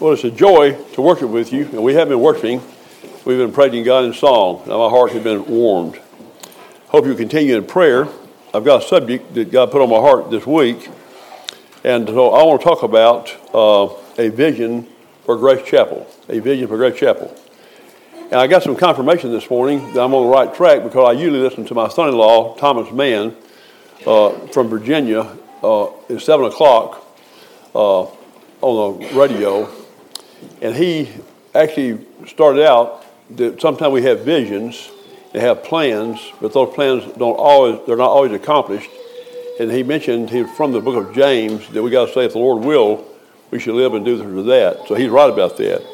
Well, it's a joy to worship with you, and we have been worshiping. We've been praising God in song. Now my heart has been warmed. Hope you continue in prayer. I've got a subject that God put on my heart this week, and so I want to talk about uh, a vision for Grace Chapel. A vision for Grace Chapel. And I got some confirmation this morning that I'm on the right track because I usually listen to my son-in-law, Thomas Mann, uh, from Virginia, uh, at 7 o'clock uh, on the radio and he actually started out that sometimes we have visions and have plans, but those plans don't always they're not always accomplished. And he mentioned he from the book of James that we got to say if the Lord will, we should live and do this or that. So he's right about that.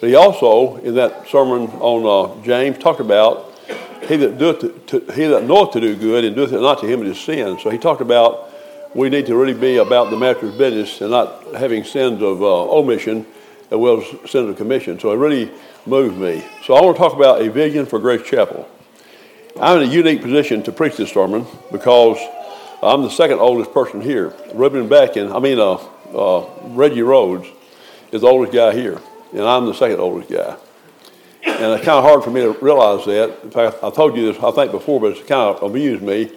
But he also, in that sermon on uh, James, talked about he that doeth to, to, he that knoweth to do good and doeth it not to him it is sin. So he talked about we need to really be about the master's business and not having sins of uh, omission as well as Senator Commission. So it really moved me. So I want to talk about a vision for Grace Chapel. I'm in a unique position to preach this sermon because I'm the second oldest person here. Reuben Backin, I mean, uh, uh, Reggie Rhodes is the oldest guy here, and I'm the second oldest guy. And it's kind of hard for me to realize that. In fact, I told you this, I think, before, but it's kind of amused me.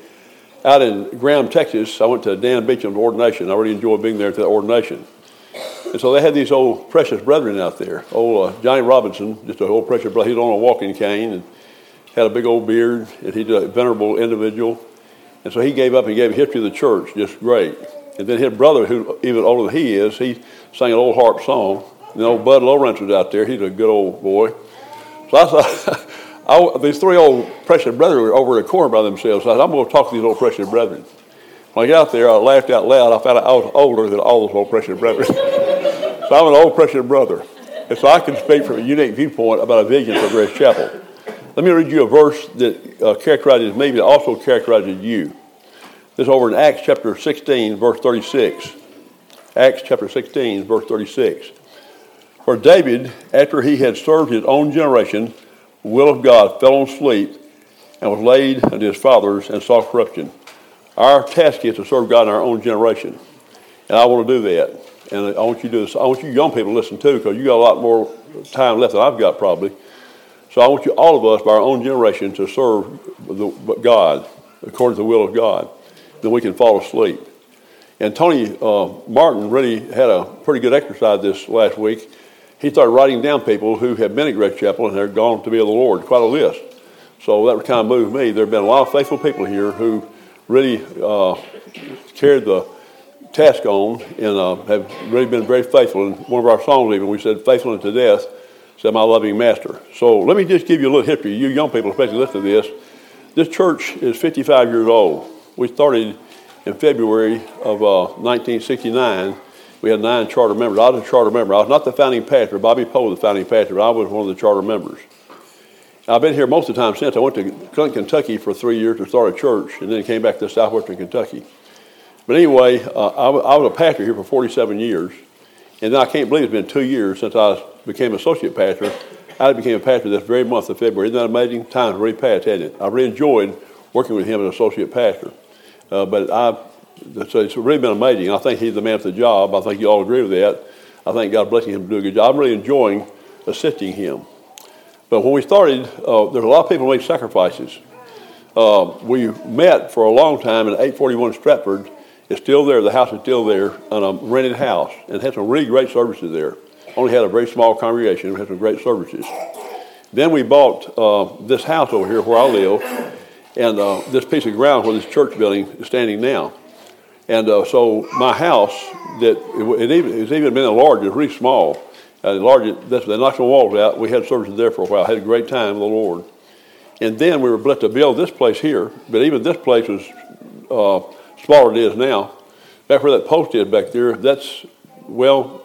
Out in Graham, Texas, I went to Dan Beecham's ordination. I really enjoyed being there at the ordination. And so they had these old precious brethren out there. Old uh, Johnny Robinson, just an old precious brother. He was on a walking cane and had a big old beard, and he's a venerable individual. And so he gave up and gave history of the church, just great. And then his brother, who even older than he is, he sang an old harp song. And old Bud Lawrence was out there. He's a good old boy. So I thought, I, these three old precious brethren were over in the corner by themselves. I said, I'm going to talk to these old precious brethren. When I got there, I laughed out loud. I found out I was older than all those old precious brothers. So I'm an old precious brother. And so I can speak from a unique viewpoint about a vision for Grace Chapel. Let me read you a verse that uh, characterizes me, but also characterizes you. This is over in Acts chapter 16, verse 36. Acts chapter 16, verse 36. For David, after he had served his own generation, the will of God fell on sleep and was laid unto his fathers and saw corruption. Our task is to serve God in our own generation. And I want to do that. And I want you to do this. I want you young people to listen too, because you got a lot more time left than I've got probably. So I want you, all of us, by our own generation, to serve the, God according to the will of God. Then we can fall asleep. And Tony uh, Martin really had a pretty good exercise this last week. He started writing down people who have been at Grace Chapel and they've gone to be of the Lord, quite a list. So that kind of moved me. There have been a lot of faithful people here who really uh, carried the task on and uh, have really been very faithful. In one of our songs, even, we said, Faithful unto death, said my loving master. So let me just give you a little history. You young people, especially, listen to this. This church is 55 years old. We started in February of uh, 1969. We had nine charter members. I was a charter member. I was not the founding pastor. Bobby Poe was the founding pastor, I was one of the charter members. I've been here most of the time since. I went to Clinton, Kentucky for three years to start a church, and then came back to southwestern Kentucky. But anyway, uh, was a pastor here for 47 years, and I can't believe it's been two years since I became associate pastor. I became a pastor this very month of February. Isn't that amazing? Time's really passed, hasn't it? I really enjoyed working with him as associate pastor. Uh, but I, so it's really been amazing. I think he's the man for the job. I think you all agree with that. I think God blessing him to do a good job. I'm really enjoying assisting him. But when we started, uh, there's a lot of people who make sacrifices. Uh, we met for a long time in 841 Stratford it's still there. The house is still there on a rented house and had some really great services there. Only had a very small congregation. We had some great services. Then we bought uh, this house over here where I live and uh, this piece of ground where this church building is standing now. And uh, so my house, that it, it even, it's even been enlarged, it's really small. Uh, enlarged it, they knocked the walls out. We had services there for a while. had a great time with the Lord. And then we were blessed to build this place here. But even this place was uh, smaller it is now. Back where that post is back there, that's, well,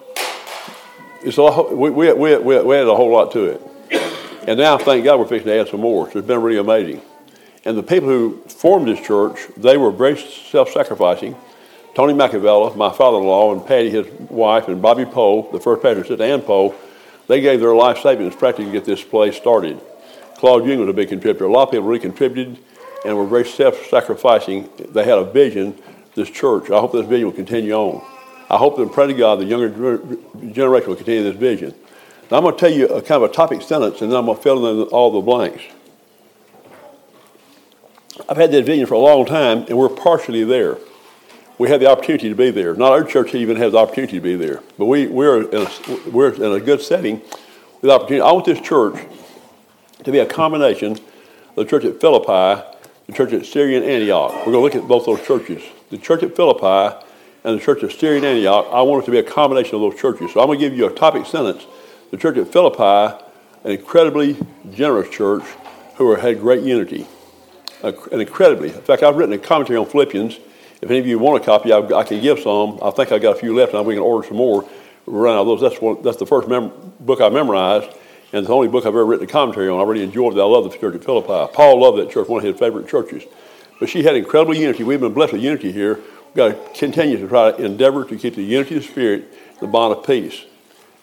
it's a we, we, we, we, added a whole lot to it. And now, thank God, we're fixing to add some more. So it's been really amazing. And the people who formed this church, they were very self-sacrificing. Tony McAvella, my father-in-law, and Patty, his wife, and Bobby Poe, the first pastor, Sister Ann Poe, they gave their life savings practically to get this place started. Claude Jung was a big contributor. A lot of people really contributed and were very self-sacrificing. They had a vision, this church. I hope this vision will continue on. I hope and pray to God the younger generation will continue this vision. Now, I'm going to tell you a kind of a topic sentence, and then I'm going to fill in all the blanks. I've had that vision for a long time, and we're partially there. We had the opportunity to be there. Not our church even has the opportunity to be there, but we, we're, in a, we're in a good setting with opportunity. I want this church to be a combination of the church at Philippi, the church at Syrian Antioch. We're going to look at both those churches. The church at Philippi and the church of Syrian Antioch, I want it to be a combination of those churches. So I'm going to give you a topic sentence. The church at Philippi, an incredibly generous church who had great unity and incredibly. In fact, I've written a commentary on Philippians. If any of you want a copy, I, I can give some. I think I got a few left, and we can order some more. Run out of those. That's one, That's the first mem- book I memorized, and it's the only book I've ever written a commentary on. I really enjoyed it. I love the church at Philippi. Paul loved that church, one of his favorite churches. But she had incredible unity. We've been blessed with unity here. We've got to continue to try to endeavor to keep the unity of the Spirit, the bond of peace.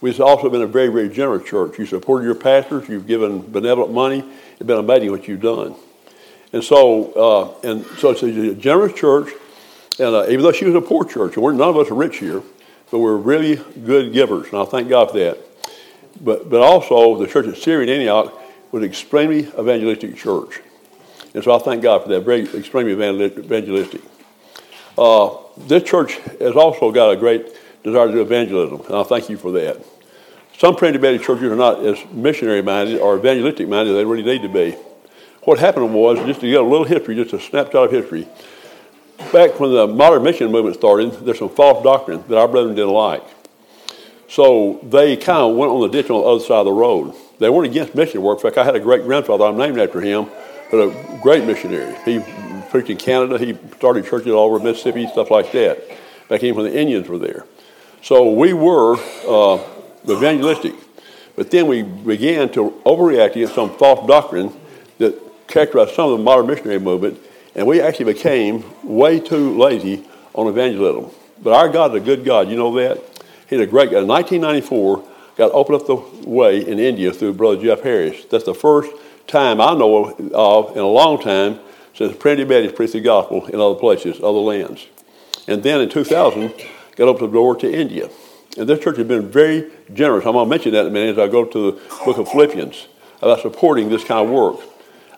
We've also been a very, very generous church. You supported your pastors. You've given benevolent money. It's been amazing what you've done. And so, uh, and so it's a generous church. And uh, even though she was a poor church, and we're, none of us are rich here, but we're really good givers, and I thank God for that. But, but also, the church at Syrian Antioch was an extremely evangelistic church. And so I thank God for that, very extremely evangelistic. Uh, this church has also got a great desire to do evangelism, and I thank you for that. Some Trinity churches are not as missionary minded or evangelistic minded as they really need to be what happened was, just to get a little history, just a snapshot of history, back when the modern mission movement started, there's some false doctrine that our brethren didn't like. So they kind of went on the ditch on the other side of the road. They weren't against mission work. In fact, I had a great grandfather, I'm named after him, but a great missionary. He preached in Canada, he started churches all over Mississippi, stuff like that, back in when the Indians were there. So we were uh, evangelistic. But then we began to overreact against some false doctrine that characterized some of the modern missionary movement, and we actually became way too lazy on evangelism. But our God is a good God. You know that? He's a great God. In 1994, God opened up the way in India through Brother Jeff Harris. That's the first time I know of in a long time since Trinity Baptist preached the gospel in other places, other lands. And then in 2000, God opened the door to India. And this church has been very generous. I'm going to mention that in a minute as I go to the book of Philippians about supporting this kind of work.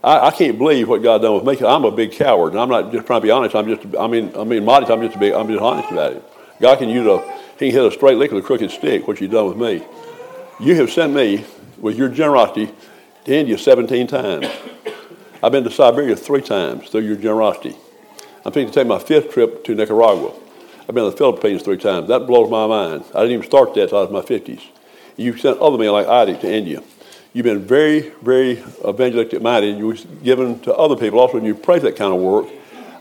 I, I, can't believe what God done with me. I'm a big coward, and I'm not just trying to be honest. I'm just, I mean, I mean, modest. I'm just, big, I'm just honest about it. God can use a, He can hit a straight lick with a crooked stick. What you've done with me. You have sent me with your generosity to India 17 times. I've been to Siberia three times through your generosity. I'm thinking to take my fifth trip to Nicaragua. I've been to the Philippines three times. That blows my mind. I didn't even start that until I was in my 50s. You sent other men like Isaac to India. You've been very, very evangelistic minded. You've given to other people also, and you pray that kind of work.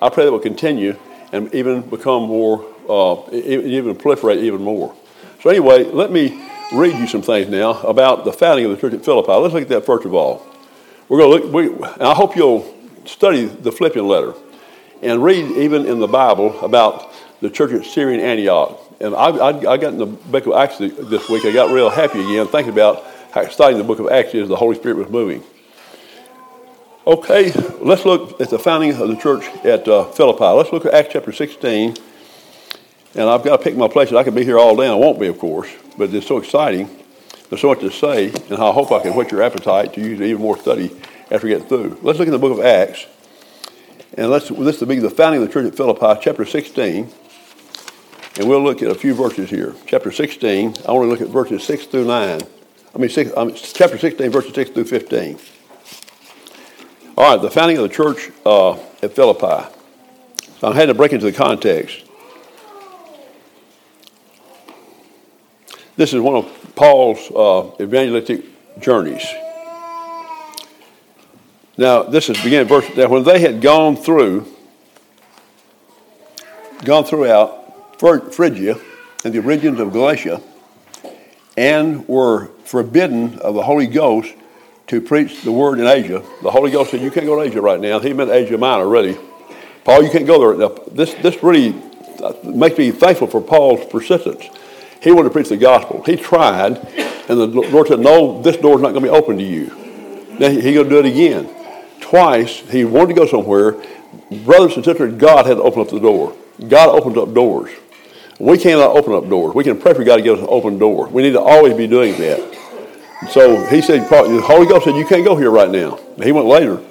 I pray that will continue and even become more, uh, even proliferate even more. So, anyway, let me read you some things now about the founding of the church at Philippi. Let's look at that first of all. We're going to look, we, I hope you'll study the Philippian letter and read even in the Bible about the church at Syrian Antioch. And I, I, I got in the book of Acts this week. I got real happy again thinking about studying the book of Acts is the Holy Spirit was moving. Okay, let's look at the founding of the church at uh, Philippi. Let's look at Acts chapter 16. And I've got to pick my places. I could be here all day. and I won't be, of course, but it's so exciting. There's so much to say, and I hope I can whet your appetite to use even more study after we get through. Let's look in the book of Acts. And let's, this will be the founding of the church at Philippi, chapter 16. And we'll look at a few verses here. Chapter 16, I want to look at verses 6 through 9. I mean, six, um, chapter 16, verses 6 through 15. All right, the founding of the church uh, at Philippi. So I had to break into the context. This is one of Paul's uh, evangelistic journeys. Now, this is beginning verse that when they had gone through, gone throughout Phrygia and the regions of Galatia, and were forbidden of the Holy Ghost to preach the word in Asia. The Holy Ghost said, You can't go to Asia right now. He meant Asia Minor, really. Paul, you can't go there. Now, this, this really makes me thankful for Paul's persistence. He wanted to preach the gospel. He tried, and the Lord said, No, this door is not going to be open to you. Then he's going to do it again. Twice, he wanted to go somewhere. Brothers and sisters, God had to open up the door. God opens up doors. We cannot open up doors. We can pray for God to give us an open door. We need to always be doing that. So he said, the Holy Ghost said, you can't go here right now. He went later.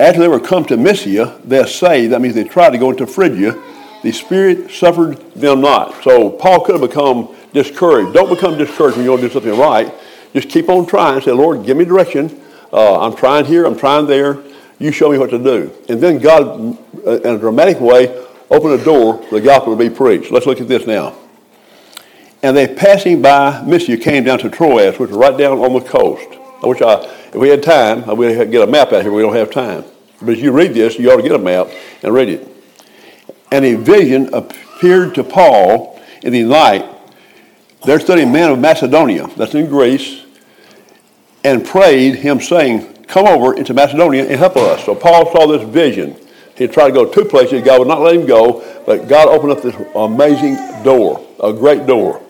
After they were come to Mysia, they say That means they tried to go into Phrygia. The Spirit suffered them not. So Paul could have become discouraged. Don't become discouraged when you to do something right. Just keep on trying. Say, Lord, give me direction. Uh, I'm trying here. I'm trying there. You show me what to do. And then God, uh, in a dramatic way, opened a door for the gospel to be preached. Let's look at this now. And they passing by Mysia came down to Troas, which is right down on the coast. I wish I, if we had time, I would get a map out here. We don't have time. But as you read this, you ought to get a map and read it. And a vision appeared to Paul in the night. There stood a man of Macedonia, that's in Greece, and prayed him, saying, Come over into Macedonia and help us. So Paul saw this vision. He tried to go two places. God would not let him go, but God opened up this amazing door, a great door.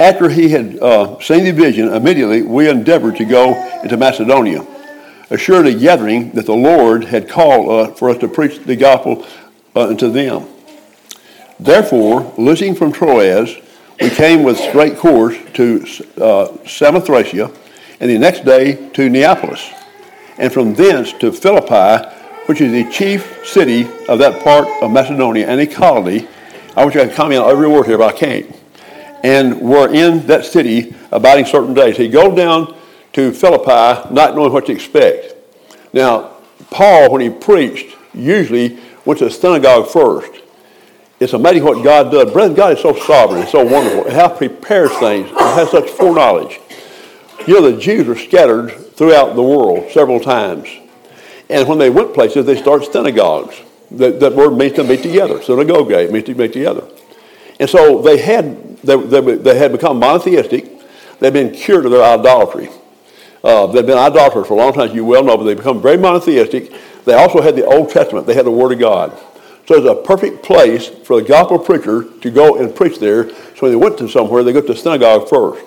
After he had uh, seen the vision, immediately we endeavored to go into Macedonia, assuredly gathering that the Lord had called uh, for us to preach the gospel uh, unto them. Therefore, loosing from Troas, we came with straight course to uh, Samothracia, and the next day to Neapolis, and from thence to Philippi, which is the chief city of that part of Macedonia and a colony. I wish I could comment on every word here, but I can't. And were in that city abiding certain days. He go down to Philippi not knowing what to expect. Now, Paul, when he preached, usually went to the synagogue first. It's amazing what God does. Brethren, God is so sovereign and so wonderful. How he prepares things and has such foreknowledge. You know, the Jews are scattered throughout the world several times. And when they went places, they started synagogues. That, that word means to meet together. Synagogue means to meet together. And so they had, they, they, they had become monotheistic. They'd been cured of their idolatry. Uh, they've been idolaters for a long time, you well know, but they become very monotheistic. They also had the Old Testament. They had the Word of God. So it's a perfect place for the gospel preacher to go and preach there. So when they went to somewhere, they go to the synagogue first.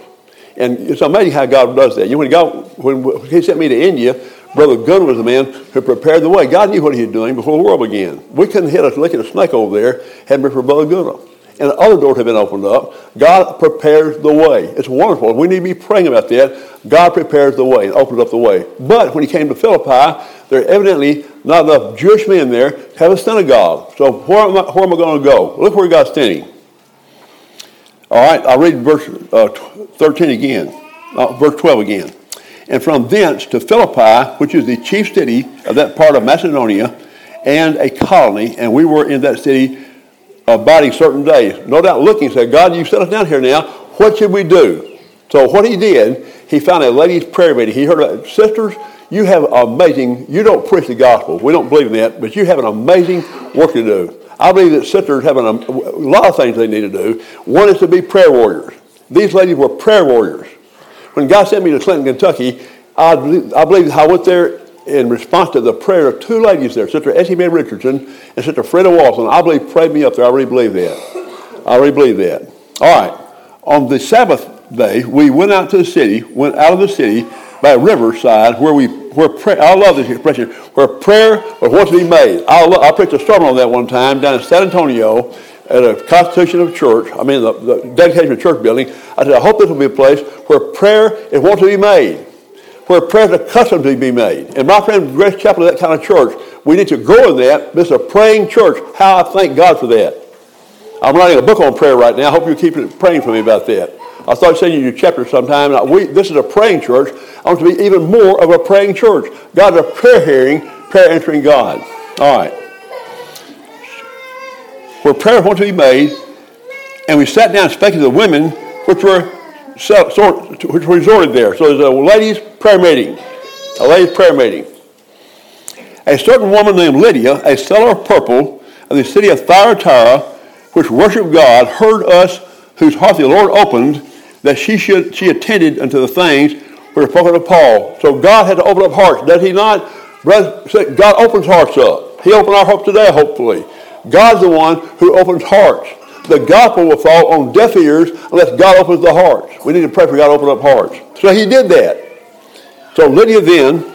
And it's amazing how God does that. You know, when, God, when He sent me to India, Brother Gunn was the man who prepared the way. God knew what he was doing before the world began. We couldn't hit a lick of a snake over there had been for Brother Gunn. And other doors have been opened up. God prepares the way. It's wonderful. We need to be praying about that. God prepares the way and opens up the way. But when he came to Philippi, there are evidently not enough Jewish men there to have a synagogue. So where am I, I going to go? Look where God's standing. All right, I'll read verse uh, 13 again, uh, verse 12 again and from thence to Philippi, which is the chief city of that part of Macedonia, and a colony, and we were in that city abiding certain days. No doubt looking, said, God, you set us down here now. What should we do? So what he did, he found a ladies' prayer meeting. He heard about sisters, you have amazing, you don't preach the gospel. We don't believe in that, but you have an amazing work to do. I believe that sisters have an, a lot of things they need to do. One is to be prayer warriors. These ladies were prayer warriors. When God sent me to Clinton, Kentucky, I believe, I believe I went there in response to the prayer of two ladies there, Sister Essie Mae Richardson and Sister Freda Walton. I believe prayed me up there. I really believe that. I really believe that. All right. On the Sabbath day, we went out to the city, went out of the city by a riverside where we where prayer, I love this expression, where prayer was what to be made. I, love, I preached a sermon on that one time down in San Antonio, at a constitution of church, I mean the, the dedication of church building, I said, I hope this will be a place where prayer is want to be made, where prayer is accustomed to be made. And my friend, Grace Chapel is that kind of church. We need to grow in that. This is a praying church. How I thank God for that. I'm writing a book on prayer right now. I hope you keep praying for me about that. I'll start sending you chapters sometime. We, this is a praying church. I want to be even more of a praying church. God is a prayer hearing, prayer answering God. All right where prayer was to be made, and we sat down and spake to the women which were so, which were resorted there. So there's a ladies' prayer meeting. A ladies' prayer meeting. A certain woman named Lydia, a seller of purple of the city of Thyatira, which worshiped God, heard us, whose heart the Lord opened, that she should she attended unto the things which were spoken of Paul. So God had to open up hearts, does He not? God opens hearts up. He opened our hearts today, hopefully. God's the one who opens hearts. The gospel will fall on deaf ears unless God opens the hearts. We need to pray for God to open up hearts. So he did that. So Lydia then,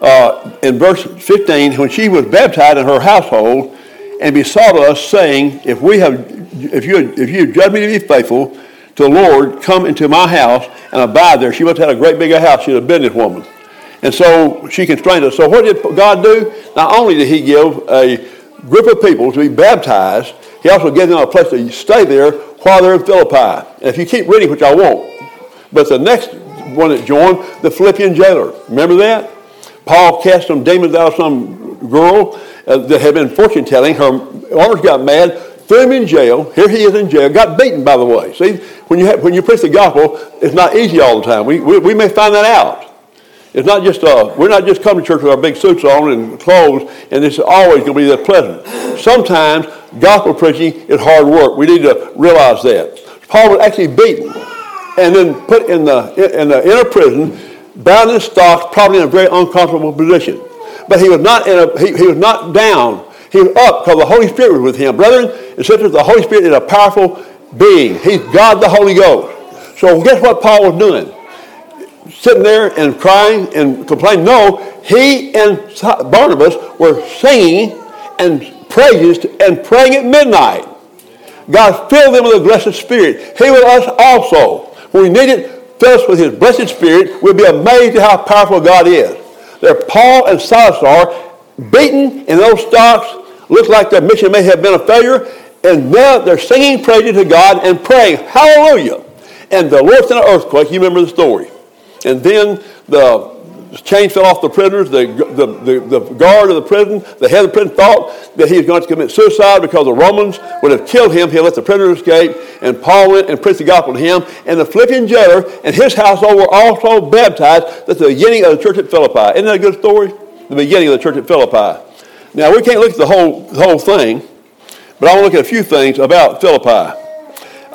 uh, in verse 15, when she was baptized in her household, and besought us, saying, If we have if you if you judge me to be faithful to the Lord, come into my house and abide there. She must have had a great big house. She's a business woman. And so she constrained us. So what did God do? Not only did he give a group of people to be baptized, he also gave them a place to stay there while they're in Philippi. And if you keep reading, which I won't, but the next one that joined, the Philippian jailer. Remember that? Paul cast some demons out of some girl uh, that had been fortune telling. Her owners got mad, threw him in jail. Here he is in jail. Got beaten, by the way. See, when you, have, when you preach the gospel, it's not easy all the time. We, we, we may find that out. It's not just, uh, we're not just coming to church with our big suits on and clothes, and it's always going to be that pleasant. Sometimes gospel preaching is hard work. We need to realize that. Paul was actually beaten and then put in the, in the inner prison, bound in stocks, probably in a very uncomfortable position. But he was not, in a, he, he was not down. He was up because the Holy Spirit was with him. Brethren and sisters, the Holy Spirit is a powerful being. He's God the Holy Ghost. So guess what Paul was doing? Sitting there and crying and complaining. No, he and Barnabas were singing and praises and praying at midnight. God filled them with the blessed Spirit. He with us also. When we need it, fill us with His blessed Spirit. We'll be amazed at how powerful God is. There, Paul and Silas are beaten in those stocks. Looks like their mission may have been a failure. And now they're singing praises to God and praying, Hallelujah. And the Lord sent an earthquake. You remember the story. And then the chain fell off the prisoners. The, the, the, the, guard of the prison, the head of the prison, thought that he was going to commit suicide because the Romans would have killed him. He let the prisoners escape. And Paul went and preached the gospel to him. And the Philippian jailer and his household were also baptized at the beginning of the church at Philippi. Isn't that a good story? The beginning of the church at Philippi. Now, we can't look at the whole, the whole thing, but I want to look at a few things about Philippi.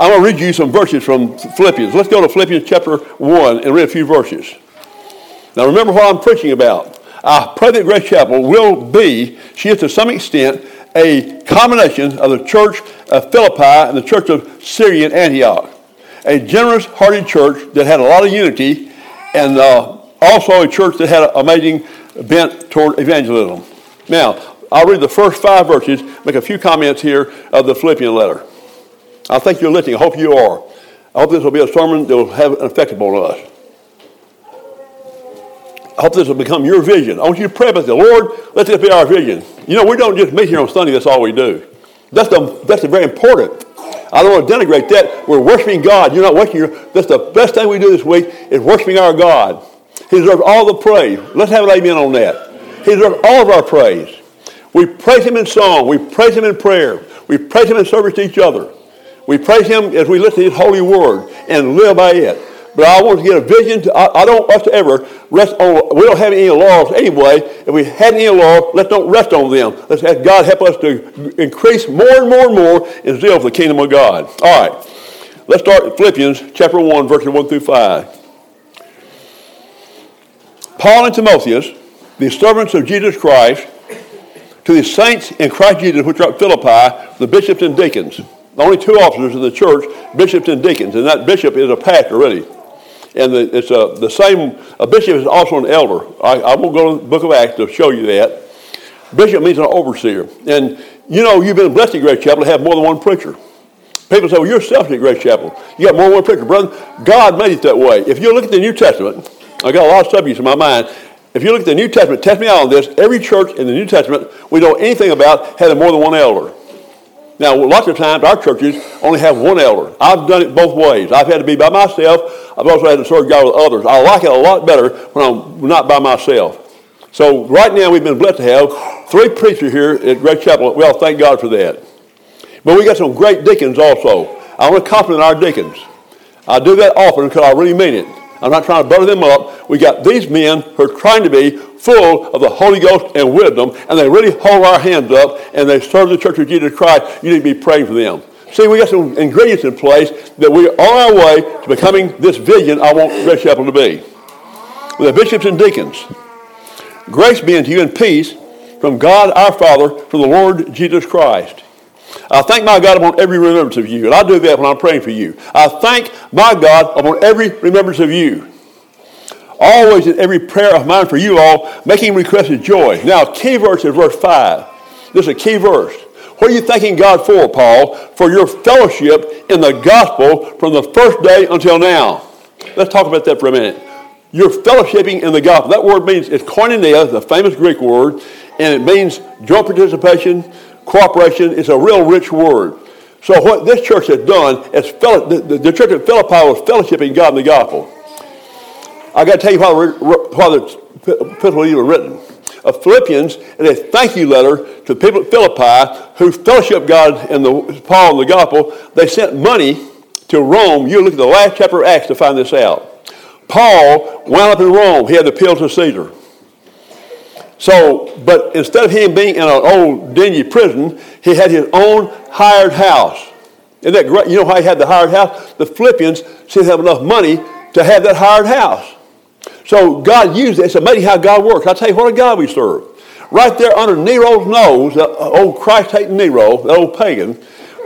I'm going to read you some verses from Philippians. Let's go to Philippians chapter 1 and read a few verses. Now remember what I'm preaching about. I pray that Grace Chapel will be, she is to some extent, a combination of the church of Philippi and the church of Syrian Antioch. A generous hearted church that had a lot of unity and uh, also a church that had an amazing bent toward evangelism. Now, I'll read the first five verses, make a few comments here of the Philippian letter. I think you're listening. I hope you are. I hope this will be a sermon that will have an effect upon us. I hope this will become your vision. I want you to pray about the Lord, let this be our vision. You know, we don't just meet here on Sunday, that's all we do. That's the, that's the very important. I don't want to denigrate that. We're worshiping God. You're not worshiping. That's the best thing we do this week is worshiping our God. He deserves all the praise. Let's have an amen on that. He deserves all of our praise. We praise Him in song. We praise Him in prayer. We praise Him in service to each other. We praise Him as we listen to His holy word and live by it. But I want to get a vision. To, I, I, don't want to ever rest on, we don't have any laws anyway. If we had any laws, let's don't rest on them. Let's have God help us to increase more and more and more in zeal for the kingdom of God. All right. Let's start Philippians chapter 1, verses 1 through 5. Paul and Timotheus, the servants of Jesus Christ, to the saints in Christ Jesus which are at Philippi, the bishops and deacons. The only two officers in the church, bishops and deacons, and that bishop is a pastor, really. And the, it's a, the same, a bishop is also an elder. I, I won't go to the book of Acts to show you that. Bishop means an overseer. And you know, you've been blessed at Grace Chapel to have more than one preacher. People say, well, you're selfish at Grace Chapel. You got more than one preacher. Brother, God made it that way. If you look at the New Testament, I got a lot of subjects in my mind. If you look at the New Testament, test me out on this. Every church in the New Testament we know anything about had more than one elder. Now, lots of times our churches only have one elder. I've done it both ways. I've had to be by myself. I've also had to serve God with others. I like it a lot better when I'm not by myself. So right now we've been blessed to have three preachers here at Grace Chapel. Well, thank God for that. But we got some great deacons also. I want to compliment our deacons. I do that often because I really mean it. I'm not trying to butter them up. We got these men who are trying to be full of the Holy Ghost and wisdom, and they really hold our hands up and they serve the Church of Jesus Christ. You need to be praying for them. See, we got some ingredients in place that we are on our way to becoming this vision I want Grace Chapel to be. With the bishops and deacons. Grace be unto you and peace from God our Father, from the Lord Jesus Christ. I thank my God upon every remembrance of you. And I do that when I'm praying for you. I thank my God upon every remembrance of you. Always in every prayer of mine for you all, making requests of joy. Now, key verse is verse 5. This is a key verse. What are you thanking God for, Paul? For your fellowship in the gospel from the first day until now. Let's talk about that for a minute. You're fellowshipping in the gospel. That word means, it's koinonia, the famous Greek word, and it means joint participation, cooperation. is a real rich word. So what this church has done is the, the, church at Philippi was fellowshipping God in the gospel. I got to tell you why why the epistle even written of Philippians and a thank you letter to the people at Philippi who fellowship God and the Paul and the gospel. They sent money to Rome. You look at the last chapter of Acts to find this out. Paul wound up in Rome. He had to appeal to Caesar. So, but instead of him being in an old dingy prison, he had his own hired house. Isn't that great? You know why he had the hired house? The Philippians didn't have enough money to have that hired house. So God used it. It's amazing how God works. I tell you what a God we serve. Right there under Nero's nose, the uh, old Christ-hating Nero, the old pagan,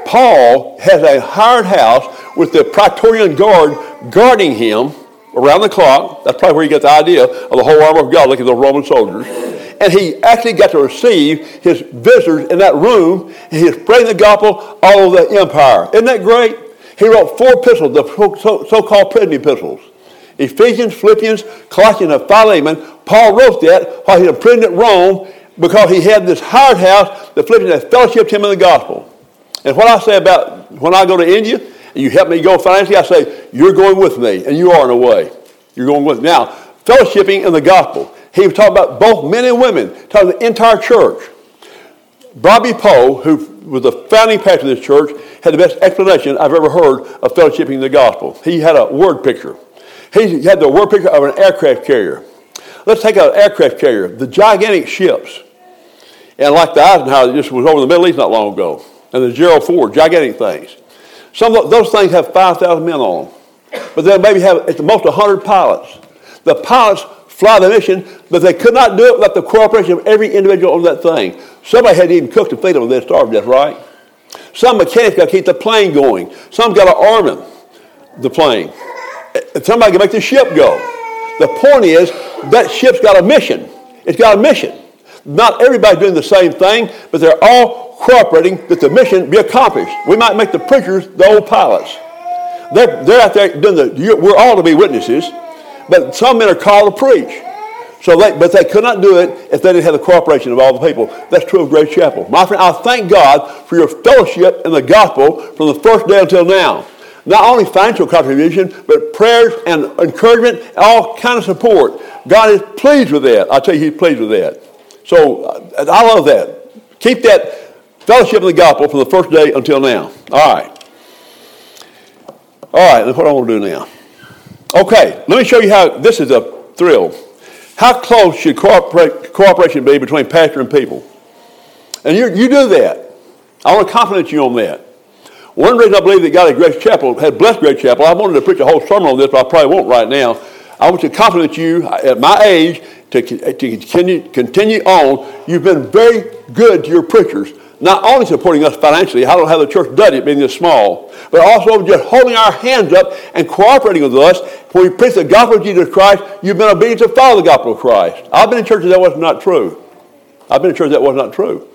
Paul has a hired house with the Praetorian Guard guarding him around the clock. That's probably where you get the idea of the whole armor of God, looking at the Roman soldiers. And he actually got to receive his visitors in that room, and he's spreading the gospel all over the empire. Isn't that great? He wrote four epistles, the so-called prison epistles. Ephesians, Philippians, Colossians, and Philemon. Paul wrote that while he was in at Rome because he had this hired house, the Philippians had fellowshiped him in the gospel. And what I say about when I go to India and you help me go financially, I say, you're going with me, and you are in a way. You're going with me. Now, fellowshipping in the gospel. He was talking about both men and women, talking the entire church. Bobby Poe, who was the founding pastor of this church, had the best explanation I've ever heard of fellowshipping the gospel. He had a word picture. He had the word picture of an aircraft carrier. Let's take an aircraft carrier, the gigantic ships. And like the Eisenhower that just was over in the Middle East not long ago, and the Gerald Ford, gigantic things. Some of those things have 5,000 men on them. But they maybe have at the most 100 pilots. The pilots fly the mission, but they could not do it without the cooperation of every individual on that thing. Somebody had to even cook to feed them, they'd starve to death, right? Some mechanics got to keep the plane going. Some got to arm the plane. Eh, somebody can make the ship go. The point is, that ship's got a mission. It's got a mission. Not everybody doing the same thing, but they're all cooperating that the mission be accomplished. We might make the preachers the old pilots. They're, they're out there doing the, we're all to be witnesses, but some men are called to preach. So they, but they could not do it if they didn't have the cooperation of all the people. That's true of Grace Chapel. My friend, I thank God for your fellowship in the gospel from the first day until now. Not only financial contribution, but prayers and encouragement, all kind of support. God is pleased with that. I tell you, He's pleased with that. So uh, I love that. Keep that fellowship in the gospel from the first day until now. All right. All right, what I want to do now. Okay, let me show you how this is a thrill. How close should cooperation be between pastor and people? And you, you do that. I want to compliment you on that. One reason I believe that God at Grace Chapel had blessed Grace Chapel, I wanted to preach a whole sermon on this, but I probably won't right now. I want to compliment you at my age to, to continue, continue on. You've been very good to your preachers, not only supporting us financially, I don't know how the church does it being this small, but also just holding our hands up and cooperating with us. When we preach the gospel of Jesus Christ, you've been obedient to follow the gospel of Christ. I've been in churches that was not true. I've been in churches that was not true.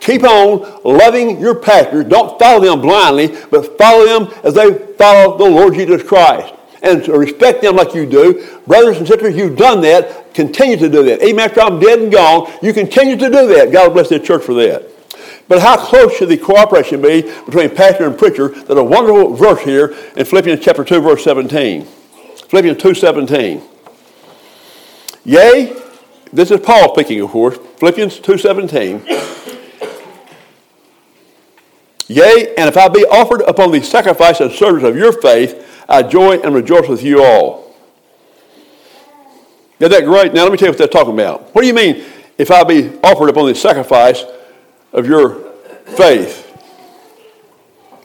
Keep on loving your pastors. Don't follow them blindly, but follow them as they follow the Lord Jesus Christ. And respect them like you do. Brothers and sisters, you've done that. Continue to do that. Even after I'm dead and gone, you continue to do that. God bless the church for that. But how close should the cooperation be between pastor and preacher? that a wonderful verse here in Philippians chapter 2, verse 17. Philippians 2, 17. Yea, this is Paul speaking, of course. Philippians 2, 17. Yea, and if I be offered upon the sacrifice and service of your faith, I joy and rejoice with you all. Isn't that great? Now let me tell you what they're talking about. What do you mean if I be offered upon the sacrifice of your faith?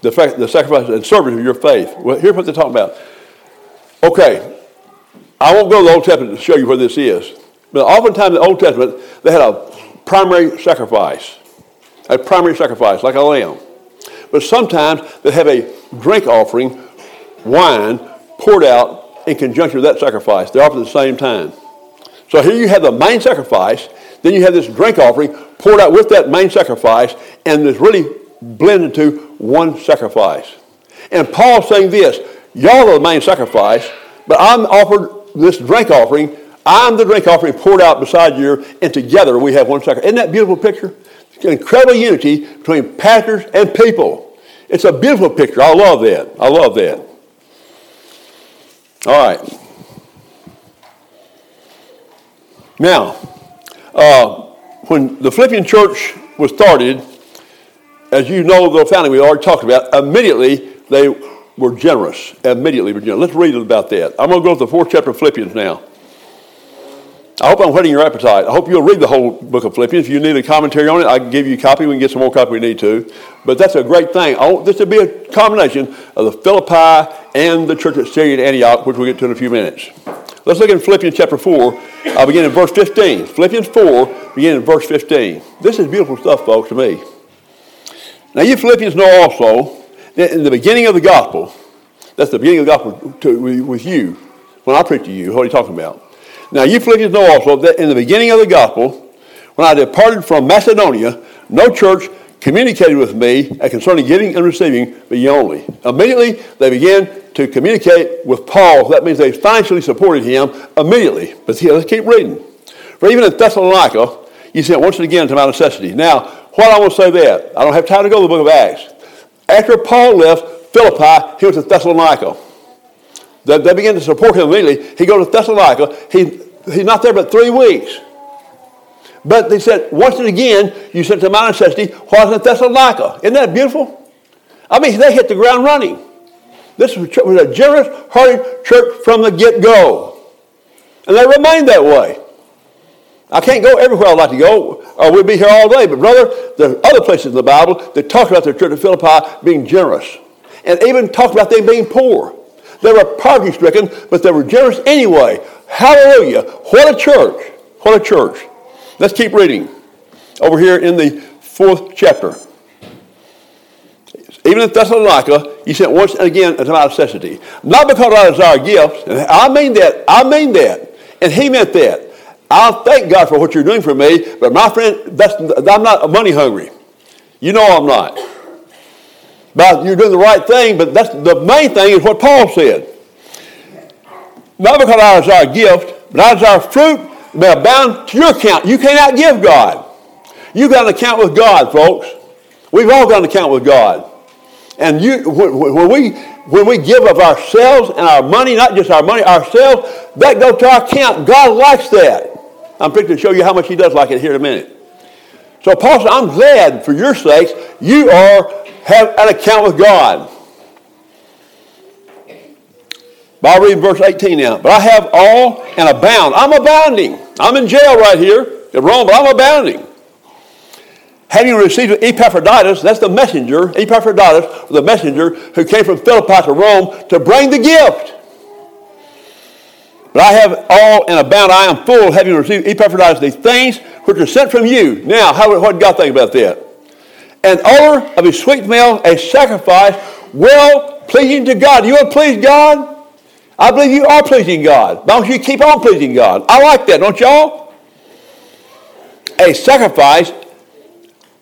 The, fact, the sacrifice and service of your faith. Well, here's what they're talking about. Okay, I won't go to the Old Testament to show you where this is. But oftentimes in the Old Testament, they had a primary sacrifice. A primary sacrifice, like a lamb. But sometimes they have a drink offering, wine, poured out in conjunction with that sacrifice. They're offered at the same time. So here you have the main sacrifice, then you have this drink offering poured out with that main sacrifice, and there's really blended into one sacrifice. And Paul's saying this Y'all are the main sacrifice, but I'm offered this drink offering. I'm the drink offering poured out beside you, and together we have one sacrifice. Isn't that beautiful picture? Incredible unity between pastors and people. It's a beautiful picture. I love that. I love that. All right. Now, uh, when the Philippian church was started, as you know, the founding we already talked about, immediately they were generous. Immediately were generous. Let's read about that. I'm going to go to the fourth chapter of Philippians now. I hope I'm whetting your appetite. I hope you'll read the whole book of Philippians. If you need a commentary on it, I can give you a copy. We can get some more copy we need to. But that's a great thing. I want this to be a combination of the Philippi and the church at Syrian Antioch, which we'll get to in a few minutes. Let's look in Philippians chapter 4. I'll begin in verse 15. Philippians 4, begin in verse 15. This is beautiful stuff, folks, to me. Now, you Philippians know also that in the beginning of the gospel, that's the beginning of the gospel to, with you, when I preach to you, what are you talking about? Now, you Philippians know also that in the beginning of the gospel, when I departed from Macedonia, no church communicated with me concerning giving and receiving, only. Immediately, they began to communicate with Paul. That means they financially supported him immediately. But see, let's keep reading. For even in Thessalonica, you sent once again to my necessity. Now, what I want to say that, I don't have time to go to the book of Acts. After Paul left Philippi, he went to Thessalonica. They, they began to support him immediately. He goes to Thessalonica. He, he's not there but three weeks. But they said, once and again, you sent to my necessity, was in Thessalonica. Isn't that beautiful? I mean, they hit the ground running. This was a generous, hearted church from the get go. And they remained that way. I can't go everywhere I'd like to go, or we'd be here all day. But, brother, there are other places in the Bible that talk about the church of Philippi being generous, and even talk about them being poor. They were poverty stricken, but they were generous anyway. Hallelujah. What a church. What a church. Let's keep reading. Over here in the fourth chapter. Even in Thessalonica, he sent once and again as my necessity. Not because I desire gifts. I mean that. I mean that. And he meant that. I thank God for what you're doing for me, but my friend, I'm not money hungry. You know I'm not. But you're doing the right thing, but that's the main thing is what Paul said. Not because I desire a gift, but I desire fruit may bound to your account. You cannot give God. You got an account with God, folks. We've all got an account with God. And you, when we when we give of ourselves and our money, not just our money, ourselves, that goes to our account. God likes that. I'm going to show you how much He does like it here in a minute. So Paul said, I'm glad for your sakes you are have an account with God. But I'll read verse 18 now. But I have all and abound. I'm abounding. I'm in jail right here in Rome, but I'm abounding. Having received Epaphroditus, that's the messenger, Epaphroditus, the messenger who came from Philippi to Rome to bring the gift. But I have all and abound. I am full, having received Epaphroditus, these things which are sent from you. Now, how, what did God think about that? An odor of a sweet smell, a sacrifice, well pleasing to God. You want to please God? I believe you are pleasing God. Why don't you keep on pleasing God? I like that, don't y'all? A sacrifice,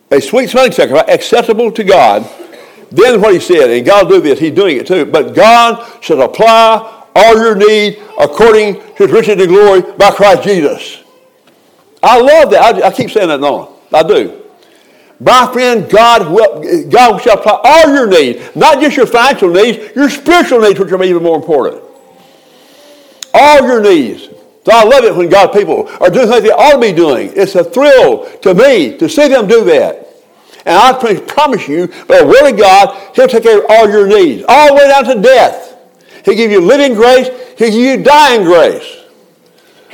a sweet smelling sacrifice, acceptable to God. Then what he said, and God do this, he's doing it too. But God shall apply all your need according to his riches and glory by Christ Jesus. I love that. I, I keep saying that, no, I do. My friend, God will, God shall apply all your needs, not just your financial needs, your spiritual needs, which are even more important. All your needs. So I love it when God people are doing things they ought to be doing. It's a thrill to me to see them do that. And I promise you, by the word of God, He'll take care of all your needs, all the way down to death. He'll give you living grace. He'll give you dying grace.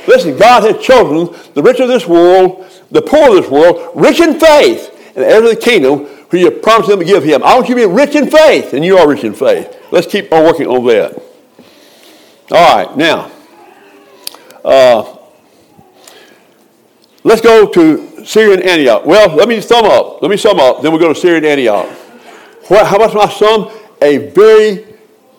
Listen, God has chosen the rich of this world, the poor of this world, rich in faith, and enter the kingdom who you promised them to give him. I want you to be rich in faith, and you are rich in faith. Let's keep on working on that. All right, now, uh, let's go to Syrian Antioch. Well, let me sum up. Let me sum up. Then we'll go to Syrian Antioch. What, how much my sum? A very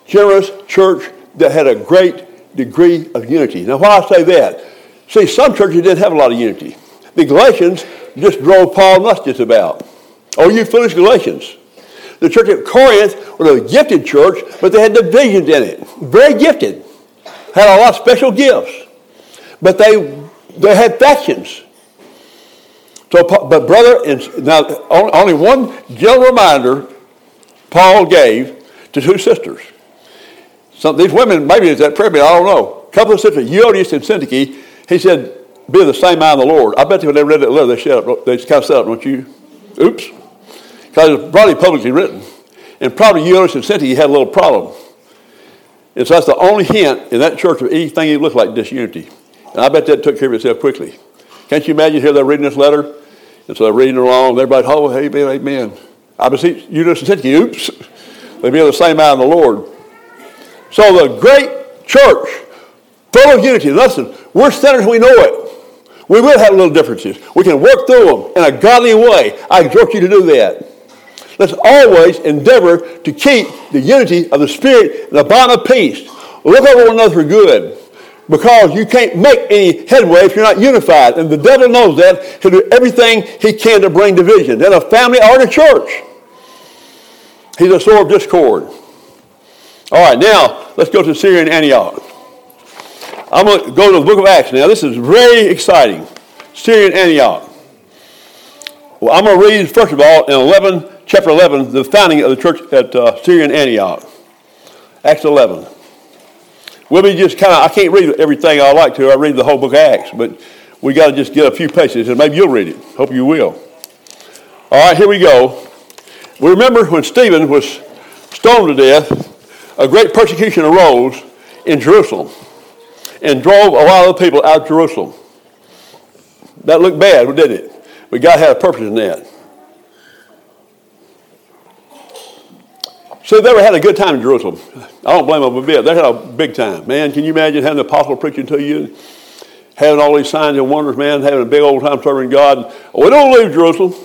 generous church that had a great degree of unity. Now, why I say that? See, some churches didn't have a lot of unity. The Galatians just drove Paul nuts just about. Oh, you foolish Galatians. The church at Corinth was a gifted church, but they had divisions in it. Very gifted. Had a lot of special gifts. But they, they had factions. So, but brother, now only one gentle reminder Paul gave to two sisters. Some, these women, maybe it's that prayer meeting, I don't know. A couple of sisters, Euodias and Syntyche, he said, be of the same mind of the Lord. I bet you when they read that letter, they, shut up, they just kind of sat up, don't you? Oops. Because it was probably publicly written. And probably Euodias and Syntyche had a little problem. And so that's the only hint in that church of anything that looked like disunity. And I bet that took care of itself quickly. Can't you imagine here they're reading this letter? And so they're reading along, and everybody, oh, amen, amen. I beseech you, and Syntyche, oops. They'd be of the same mind of the Lord. So the great church, full of unity. Listen, we're sinners, we know it. We will have little differences. We can work through them in a godly way. I exhort you to do that. Let's always endeavor to keep the unity of the Spirit and the bond of peace. Look over one another for good. Because you can't make any headway if you're not unified. And the devil knows that. He'll do everything he can to bring division in a family or in a church. He's a sword of discord. All right, now let's go to Syrian Antioch. I'm going to go to the book of Acts now. This is very exciting. Syrian Antioch. Well, I'm going to read, first of all, in 11, chapter 11, the founding of the church at uh, Syrian Antioch. Acts 11. We'll be just kind of, I can't read everything I like to. I read the whole book of Acts, but we got to just get a few pages, and maybe you'll read it. Hope you will. All right, here we go. We remember when Stephen was stoned to death, a great persecution arose in Jerusalem and drove a lot of people out of Jerusalem. That looked bad, didn't it? But God had a purpose in that. So they had a good time in Jerusalem. I don't blame them a bit. They had a big time. Man, can you imagine having the apostle preaching to you? Having all these signs and wonders, man, having a big old time serving God. We don't leave Jerusalem.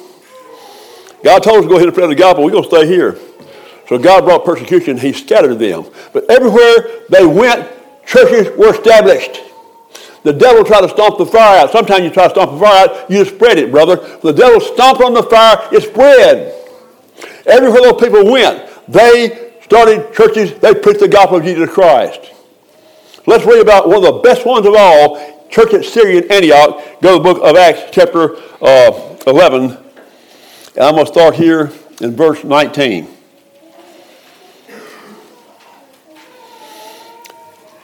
God told us to go ahead and spread the gospel. We're going to stay here. So God brought persecution. He scattered them. But everywhere they went, churches were established. The devil tried to stomp the fire out. Sometimes you try to stomp the fire out, you spread it, brother. The devil stomped on the fire, it spread. Everywhere those people went, they started churches, they preached the gospel of Jesus Christ. Let's read about one of the best ones of all, church at Syrian Antioch. Go to the book of Acts, chapter uh, 11. And I'm going to start here in verse 19.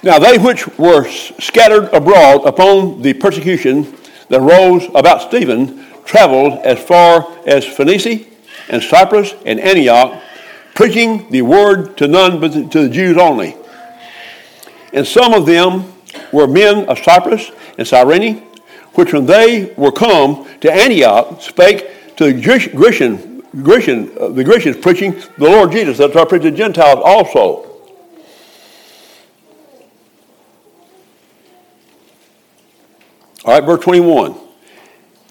Now, they which were scattered abroad upon the persecution that arose about Stephen traveled as far as Phoenicia and Cyprus and Antioch, preaching the word to none but to the Jews only. And some of them were men of Cyprus and Cyrene, which when they were come to Antioch spake to the Grecian, Grecian, uh, the Grecians preaching the Lord Jesus. That's our preaching to Gentiles also. All right, verse 21.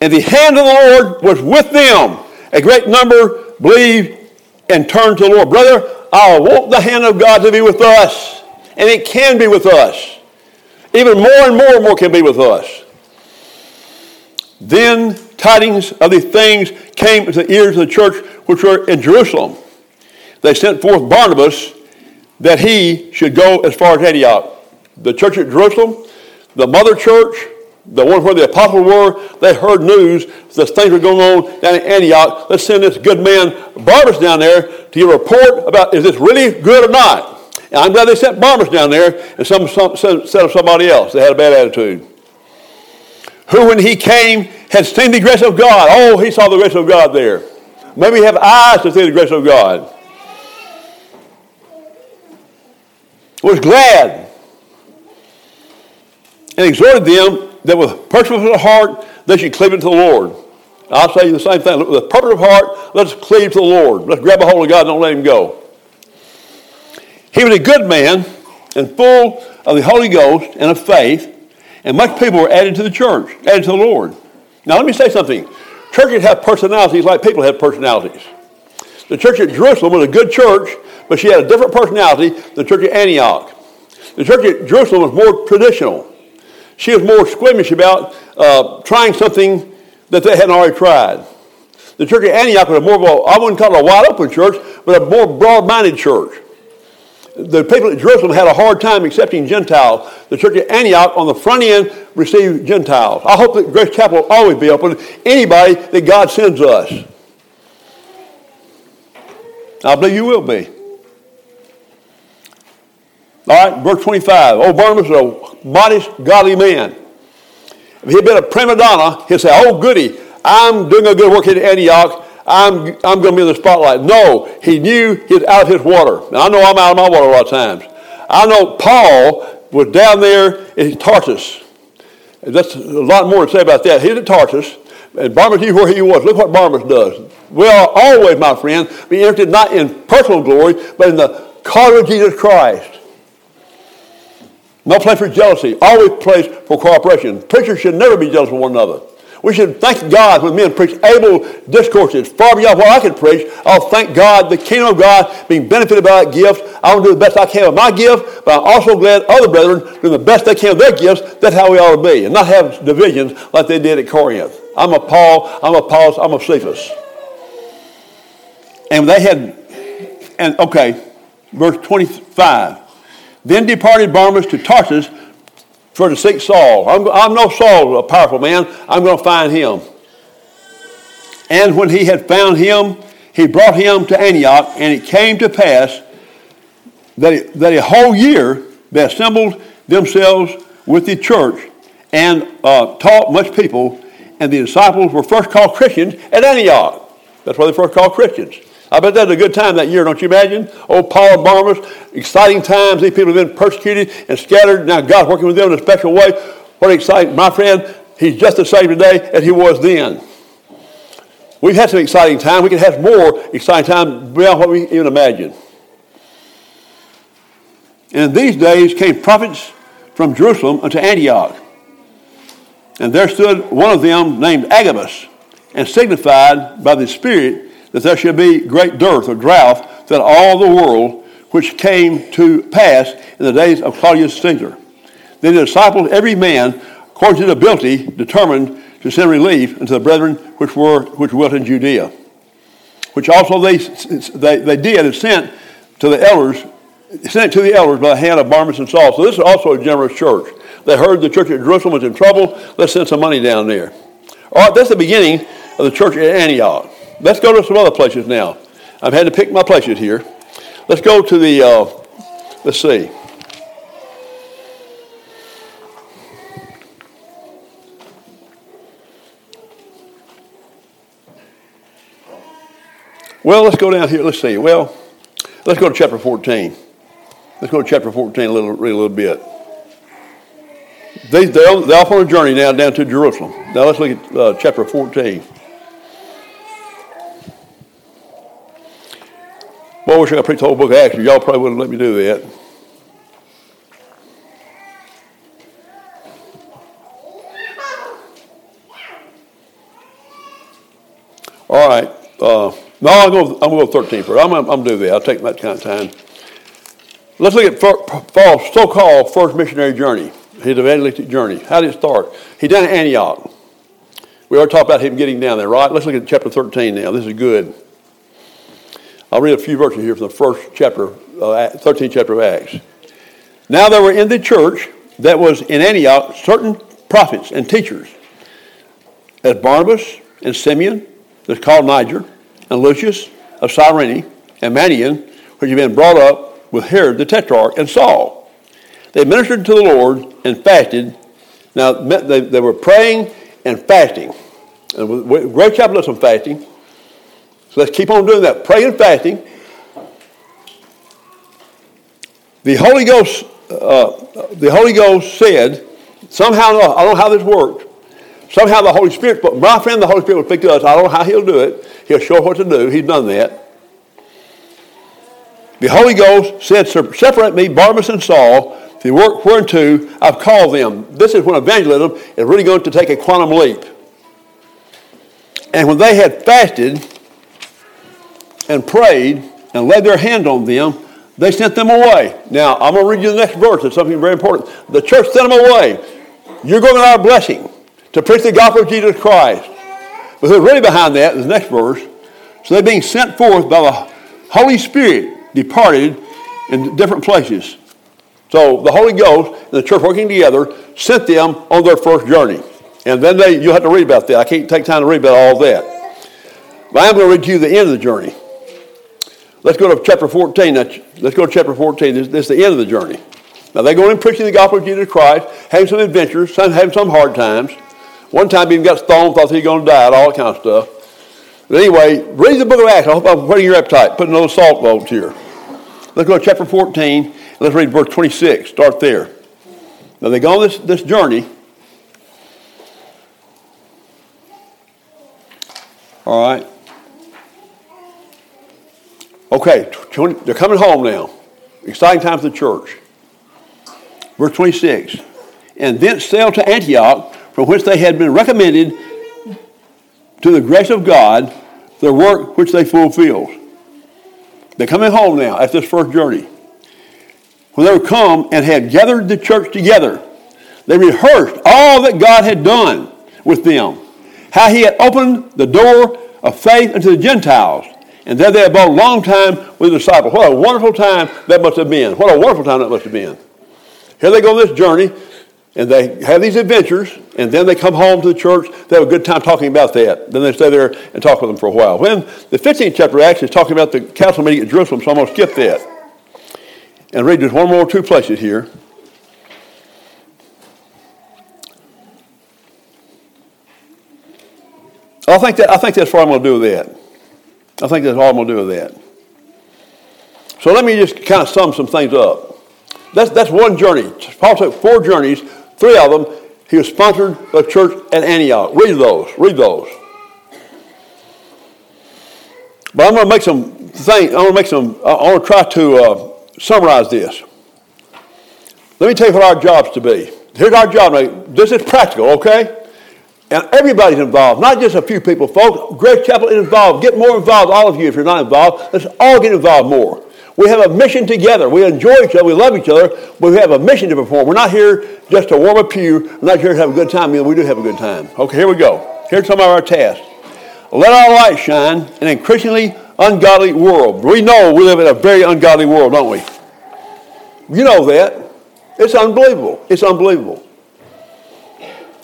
And the hand of the Lord was with them. A great number believed and turn to the Lord. Brother, I want the hand of God to be with us. And it can be with us. Even more and more and more can be with us. Then tidings of these things came to the ears of the church which were in Jerusalem. They sent forth Barnabas that he should go as far as Antioch. The church at Jerusalem, the mother church, the one where the apostles were, they heard news that things were going on down in Antioch. Let's send this good man Barnabas down there to give a report about is this really good or not. And I'm glad they sent Barnabas down there and some, some, of somebody else. They had a bad attitude. Who, when he came, had seen the grace of God. Oh, he saw the grace of God there. Maybe have eyes to see the grace of God. Was glad and exhorted them that with purpose of the heart they should cleave unto the Lord. I'll say the same thing. With a purpose of heart, let's cleave to the Lord. Let's grab a hold of God and don't let him go. He was a good man and full of the Holy Ghost and of faith, and much people were added to the church, added to the Lord. Now let me say something. Churches have personalities like people have personalities. The church at Jerusalem was a good church, but she had a different personality than the church at Antioch. The church at Jerusalem was more traditional. She was more squeamish about uh, trying something that they hadn't already tried. The church at Antioch was more of a, I wouldn't call it a wide open church, but a more broad minded church. The people at Jerusalem had a hard time accepting Gentiles. The church at Antioch on the front end received Gentiles. I hope that Grace Chapel will always be open to anybody that God sends us. I believe you will be. All right, verse 25. Old Barnabas was a modest, godly man. If he'd been a prima donna, he'd say, Oh, goody, I'm doing a good work in Antioch. I'm, I'm going to be in the spotlight. No, he knew he was out of his water. Now, I know I'm out of my water a lot of times. I know Paul was down there in Tarsus. That's a lot more to say about that. He's at Tarsus, and Barnabas knew where he was. Look what Barnabas does. We are always, my friend, be interested not in personal glory, but in the calling of Jesus Christ. No place for jealousy, always place for cooperation. Preachers should never be jealous of one another. We should thank God when men preach able discourses far beyond what I could preach. I'll thank God, the kingdom of God, being benefited by that gift. I to do the best I can with my gift, but I'm also glad other brethren do the best they can with their gifts. That's how we ought to be, and not have divisions like they did at Corinth. I'm a Paul, I'm a Apollos, I'm a Cephas. And they had, and okay, verse 25. Then departed Barnabas to Tarsus for to seek Saul. I'm, I'm no Saul, a powerful man. I'm going to find him. And when he had found him, he brought him to Antioch, and it came to pass that, that a whole year they assembled themselves with the church and uh, taught much people, and the disciples were first called Christians at Antioch. That's why they first called Christians. I bet that was a good time that year, don't you imagine? Oh, Paul and Barnabas, exciting times. These people have been persecuted and scattered. Now God's working with them in a special way. What exciting. My friend, he's just the same today as he was then. We've had some exciting time. We can have more exciting time beyond what we even imagine. And in these days came prophets from Jerusalem unto Antioch. And there stood one of them named Agabus, and signified by the Spirit that there should be great dearth or drought throughout all the world, which came to pass in the days of Claudius Caesar. Then the disciples, every man, according to the ability, determined to send relief unto the brethren which were which dwelt in Judea, which also they, they, they did and sent to the elders, sent to the elders by the hand of Barnabas and Saul. So this is also a generous church. They heard the church at Jerusalem was in trouble. Let's send some money down there. All right, that's the beginning of the church at Antioch. Let's go to some other places now. I've had to pick my places here. Let's go to the, uh, let's see. Well, let's go down here. Let's see. Well, let's go to chapter 14. Let's go to chapter 14 a little, read a little bit. They, they're, off on a journey now down to Jerusalem. Now let's look at uh, chapter 14. Boy, I wish I could preach the whole book of Acts. Y'all probably wouldn't let me do that. All right. Uh, no, I'm to go 13 first. I'm, I'm going to do that. I'll take that kind of time. Let's look at Paul's so-called first missionary journey, his evangelistic journey. How did it start? He done Antioch. We already talked about him getting down there, right? Let's look at chapter 13 now. This is good. I'll read a few verses here from the first chapter, uh, 13th chapter of Acts. Now there were in the church that was in Antioch certain prophets and teachers, as Barnabas and Simeon, that's called Niger, and Lucius of Cyrene, and Manaen, which had been brought up with Herod the Tetrarch, and Saul. They ministered to the Lord and fasted. Now they, they were praying and fasting. And great chapter on fasting. So let's keep on doing that. Praying and fasting. The Holy Ghost, uh, the Holy Ghost said, somehow, I don't know how this worked. Somehow the Holy Spirit, but my friend, the Holy Spirit will speak to us. I don't know how he'll do it. He'll show what to do. He's done that. The Holy Ghost said, Separate me, Barnabas and Saul, the work whereunto I've called them. This is when evangelism is really going to take a quantum leap. And when they had fasted, and prayed and laid their hand on them, they sent them away. Now, I'm going to read you the next verse. It's something very important. The church sent them away. You're going to our blessing to preach the gospel of Jesus Christ. But who's really behind that is the next verse. So they're being sent forth by the Holy Spirit, departed in different places. So the Holy Ghost and the church working together sent them on their first journey. And then they, you'll have to read about that. I can't take time to read about all that. But I'm going to read you the end of the journey. Let's go to chapter 14. let's go to chapter 14. This, this, is the end of the journey. Now they're going and preaching the gospel of Jesus Christ, having some adventures, some having some hard times. One time he even got stoned, thought he was going to die, all that kind of stuff. But anyway, read the book of Acts. I hope I'm putting your appetite, putting a little salt boats here. Let's go to chapter 14. Let's read verse 26. Start there. Now they go on this, this journey. All right. Okay, 20, they're coming home now. Exciting time for the church. Verse 26. And thence sailed to Antioch, from which they had been recommended to the grace of God, their work which they fulfilled. They're coming home now after this first journey. When they were come and had gathered the church together, they rehearsed all that God had done with them, how he had opened the door of faith unto the Gentiles, and there they abode a long time with the disciples. What a wonderful time that must have been. What a wonderful time that must have been. Here they go on this journey, and they have these adventures, and then they come home to the church. They have a good time talking about that. Then they stay there and talk with them for a while. When the 15th chapter actually is talking about the council meeting at Jerusalem, so I'm going to skip that. And read just one more two places here. I think that I think that's what I'm going to do with that. I think that's all I'm going to do with that. So let me just kind of sum some things up. That's, that's one journey. Paul took four journeys, three of them. He was sponsored by church at Antioch. Read those. Read those. But I'm going to make some things. I'm going to make some. I want to try to uh, summarize this. Let me tell you what our job's to be. Here's our job. This is practical, okay? And everybody's involved, not just a few people, folks. Grace Chapel is involved. Get more involved, all of you, if you're not involved. Let's all get involved more. We have a mission together. We enjoy each other. We love each other. But we have a mission to perform. We're not here just to warm a pew. We're not here to have a good time. We do have a good time. Okay, here we go. Here's some of our tasks. Let our light shine in an increasingly ungodly world. We know we live in a very ungodly world, don't we? You know that. It's unbelievable. It's unbelievable.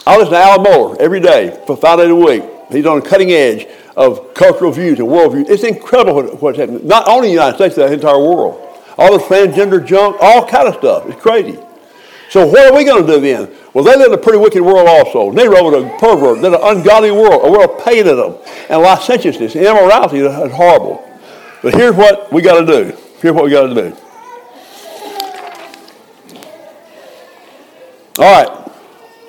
I listen to Al Mohler every day for five days a week. He's on the cutting edge of cultural views and worldviews. It's incredible what's happening. Not only in the United States, but the entire world. All the transgender junk, all kind of stuff. It's crazy. So what are we going to do then? Well, they live in a pretty wicked world also. Nero was a pervert. They're an ungodly world, a world of paganism and licentiousness and immorality is horrible. But here's what we got to do. Here's what we got to do. All right.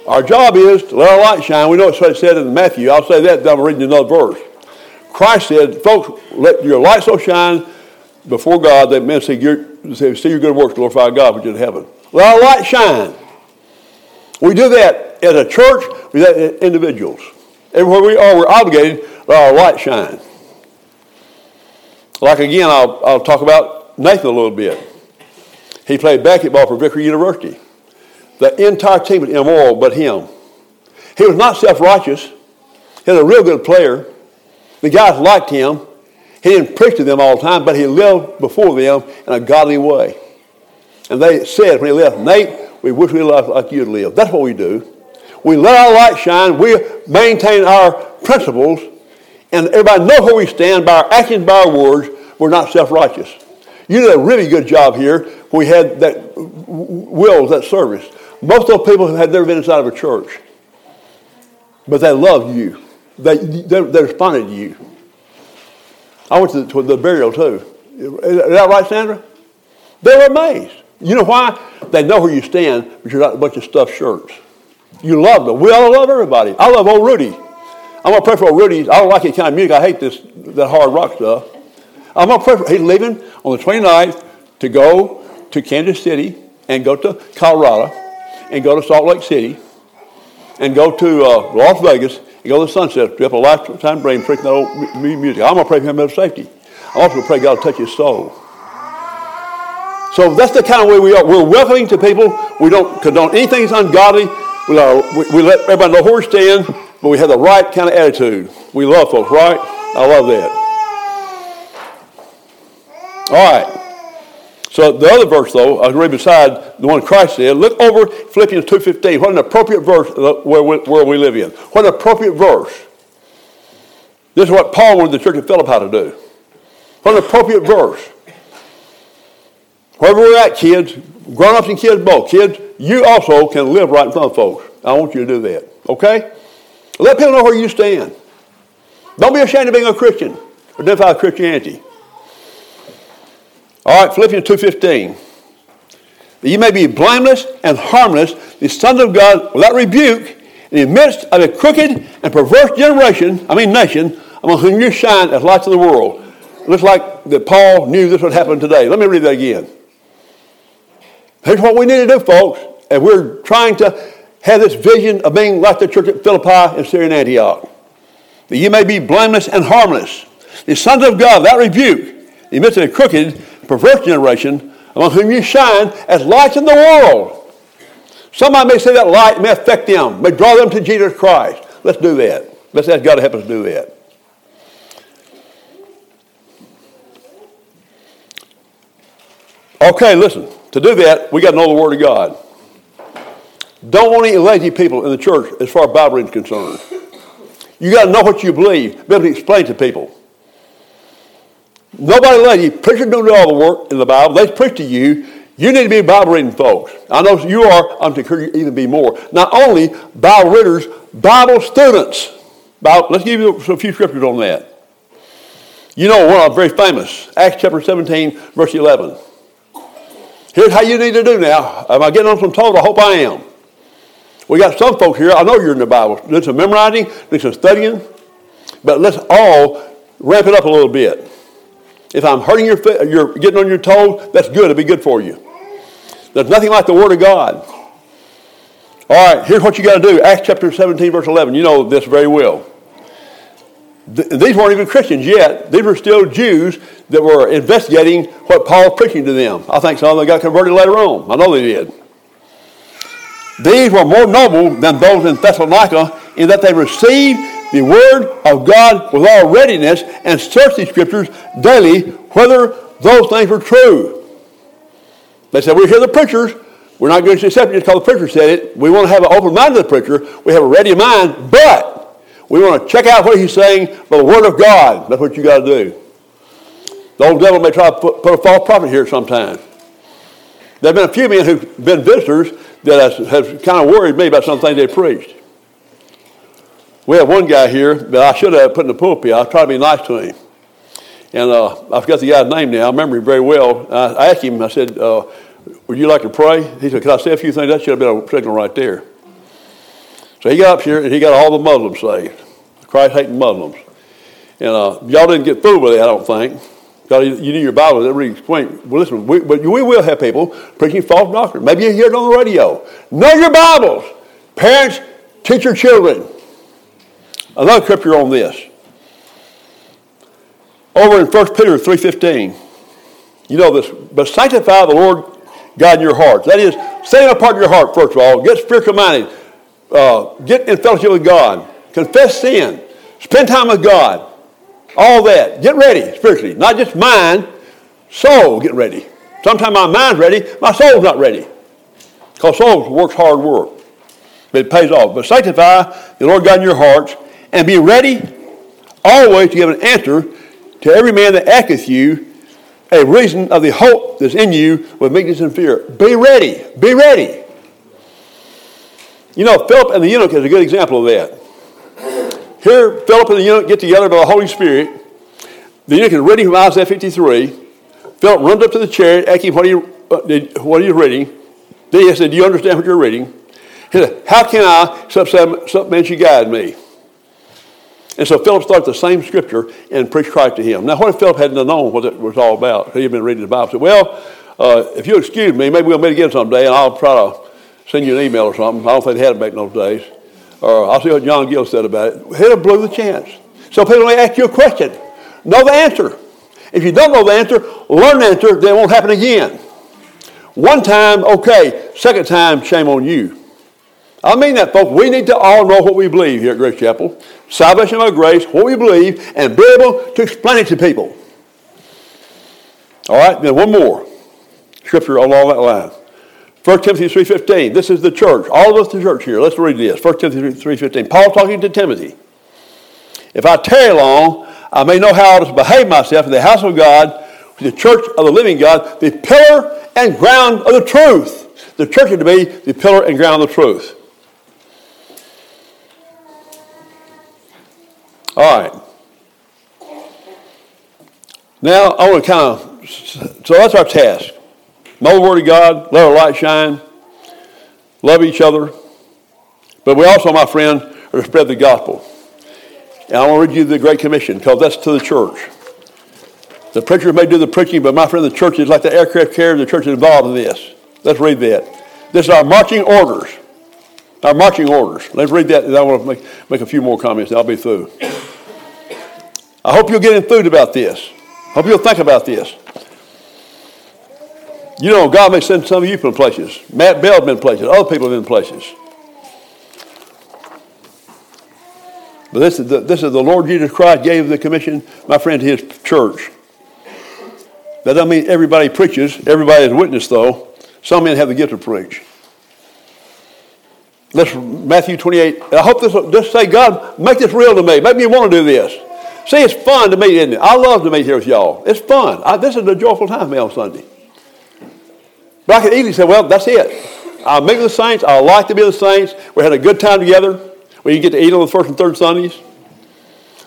Our job is to let our light shine. We know it's what it said in Matthew. I'll say that, then I'm reading another verse. Christ said, folks, let your light so shine before God that men see your, see your good works, glorify God which is in heaven. Let our light shine. We do that as a church, we do that as individuals. Everywhere we are, we're obligated to let our light shine. Like again, I'll, I'll talk about Nathan a little bit. He played basketball for Victory University. The entire team was immoral but him. He was not self righteous. He was a real good player. The guys liked him. He didn't preach to them all the time, but he lived before them in a godly way. And they said when he left, Nate, we wish we lived like you'd live. That's what we do. We let our light shine. We maintain our principles. And everybody know where we stand by our actions, by our words. We're not self-righteous. You did a really good job here. We had that wills, that service. Most of those people had never been inside of a church, but they loved you. They, they, they responded to you. I went to the, to the burial too. Is that right, Sandra? They were amazed. You know why? They know where you stand, but you're not a bunch of stuffed shirts. You love them. We all love everybody. I love old Rudy. I'm gonna pray for old Rudy. I don't like his kind of music. I hate this that hard rock stuff. I'm gonna pray for. He's leaving on the 29th to go to Kansas City and go to Colorado and go to Salt Lake City and go to uh, Las Vegas and go to the Sunset Strip, a lifetime brain freaking that old music. I'm going to pray for him for safety. I'm also pray God to touch his soul. So that's the kind of way we are. We're welcoming to people. We don't condone anything that's ungodly. We, we, we let everybody know where we stand. but we have the right kind of attitude. We love folks, right? I love that. All right. So the other verse, though, uh, I read beside the one Christ said. Look over Philippians 2.15. What an appropriate verse uh, where we, where we live in. What an appropriate verse. This is what Paul wanted the church of Philippi to do. What an appropriate verse. Wherever we're at, kids, grown-ups and kids both, kids, you also can live right in front of folks. I want you to do that. Okay? Let people know where you stand. Don't be ashamed of being a Christian. Identify with Christianity. All right, Philippians 2.15. That you may be blameless and harmless, the sons of God without rebuke, in the midst of a crooked and perverse generation, I mean nation, among whom you shine as lights of the world. It looks like that Paul knew this would happen today. Let me read that again. Here's what we need to do, folks, and we're trying to have this vision of being like the church at Philippi and Syrian Antioch. That you may be blameless and harmless, the sons of God without rebuke, in the midst of a crooked, perverse generation, among whom you shine as lights in the world. Somebody may say that light may affect them, may draw them to Jesus Christ. Let's do that. Let's ask God to help us do that. Okay, listen. To do that, we got to know the Word of God. Don't want any lazy people in the church as far as Bible is concerned. You got to know what you believe, be able to explain to people. Nobody lazy. Preachers don't do all the work in the Bible. They preach to you. You need to be Bible reading folks. I know you are. I'm to encourage you even be more. Not only Bible readers, Bible students. Bible, let's give you a few scriptures on that. You know one of very famous, Acts chapter 17, verse 11. Here's how you need to do now. Am I getting on some toes? I hope I am. We got some folks here, I know you're in the Bible, Do some memorizing, do some studying, but let's all ramp it up a little bit. If I'm hurting your, foot, you're getting on your toes, that's good. It'll be good for you. There's nothing like the Word of God. All right, here's what you got to do. Acts chapter 17, verse 11. You know this very well. These weren't even Christians yet. These were still Jews that were investigating what Paul was preaching to them. I think some of them got converted later on. I know they did. These were more noble than those in Thessalonica in that they received the word of God with all readiness and search the scriptures daily whether those things were true. They said, We hear the preachers. We're not going to accept it because the preacher said it. We want to have an open mind to the preacher. We have a ready mind, but we want to check out what he's saying by the word of God. That's what you got to do. The old devil may try to put, put a false prophet here sometime. There have been a few men who've been visitors that has, kind of worried me about some things they preached. We have one guy here that I should have put in the pulpit. I try to be nice to him. And uh, I forgot the guy's name now. I remember him very well. I, asked him, I said, uh, Would you like to pray? He said, Could I say a few things? That should have been a signal right there. So he got up here and he got all the Muslims saved, Christ hating Muslims. And uh, y'all didn't get fooled with that, I don't think. God, you need your Bible that really explain. Well, listen, we, but we will have people preaching false doctrine. Maybe you hear it on the radio. Know your Bibles. Parents, teach your children. Another scripture on this. Over in 1 Peter 3.15. You know this. But sanctify the Lord God in your hearts. That is, set apart in your heart, first of all. Get spiritual minded. Uh, get in fellowship with God. Confess sin. Spend time with God. All that. Get ready spiritually. Not just mind, soul get ready. Sometimes my mind's ready, my soul's not ready. Because soul works hard work. But it pays off. But sanctify the Lord God in your hearts and be ready always to give an answer to every man that asketh you a reason of the hope that's in you with meekness and fear. Be ready. Be ready. You know, Philip and the eunuch is a good example of that. Here, Philip and the eunuch get together by the Holy Spirit. The eunuch is reading from Isaiah 53. Philip runs up to the chariot, asking what you, uh, what you reading. Then he said, Do you understand what you're reading? He said, How can I, some man should guide me? And so Philip started the same scripture and preached Christ to him. Now, what if Philip hadn't known what it was all about? He had been reading the Bible. He said, Well, uh, if you'll excuse me, maybe we'll meet again someday and I'll try to send you an email or something. I don't think they had it back in those days. Or I'll see what John Gill said about it. Have blew the chance. So people may ask you a question. Know the answer. If you don't know the answer, learn the answer, then it won't happen again. One time, okay. Second time, shame on you. I mean that, folks. We need to all know what we believe here at Grace Chapel. Salvation by grace, what we believe, and be able to explain it to people. All right, then one more scripture along that line. 1 Timothy 3.15. This is the church. All of us the church here. Let's read this. 1 Timothy 3.15. Paul talking to Timothy. If I tarry long, I may know how to behave myself in the house of God, the church of the living God, the pillar and ground of the truth. The church is to be the pillar and ground of the truth. All right. Now I want to kind of, so that's our task. Know the Word of God, let our light shine, love each other. But we also, my friend, are to spread the gospel. And I want to read you the Great Commission because that's to the church. The preacher may do the preaching, but my friend, the church is like the aircraft carrier. The church is involved in this. Let's read that. This is our marching orders. Our marching orders. Let's read that, I want to make, make a few more comments, I'll be through. I hope you'll get enthused about this. I hope you'll think about this. You know, God may send some of you in places. Matt Bell's been places. Other people have been places. But this is, the, this is the Lord Jesus Christ gave the commission, my friend, to his church. That doesn't mean everybody preaches. Everybody is witness, though. Some men have the gift to preach. Let's Matthew 28. I hope this just say, God, make this real to me. Make me want to do this. See, it's fun to meet, isn't it? I love to meet here with y'all. It's fun. I, this is a joyful time for me on Sunday. But I could easily say, well, that's it. I'll meet with the saints. I like to be with the saints. We had a good time together. We get to eat on the first and third Sundays.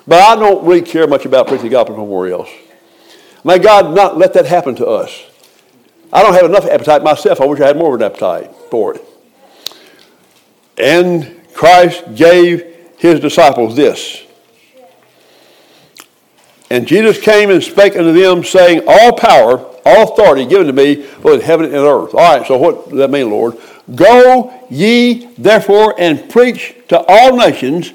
But I don't really care much about preaching the gospel else. May God not let that happen to us. I don't have enough appetite myself. I wish I had more of an appetite for it. And Christ gave his disciples this. And Jesus came and spake unto them, saying, All power, all authority given to me, both in heaven and earth. All right, so what does that mean, Lord? Go ye therefore and preach to all nations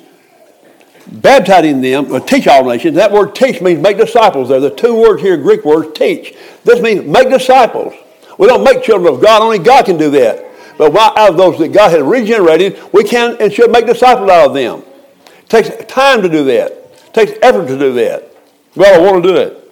baptizing them, or teach all nations. That word teach means make disciples. There, the two words here, Greek words, teach. This means make disciples. We don't make children of God, only God can do that. But out of those that God has regenerated, we can and should make disciples out of them. It takes time to do that. It takes effort to do that. Well, I want to do it.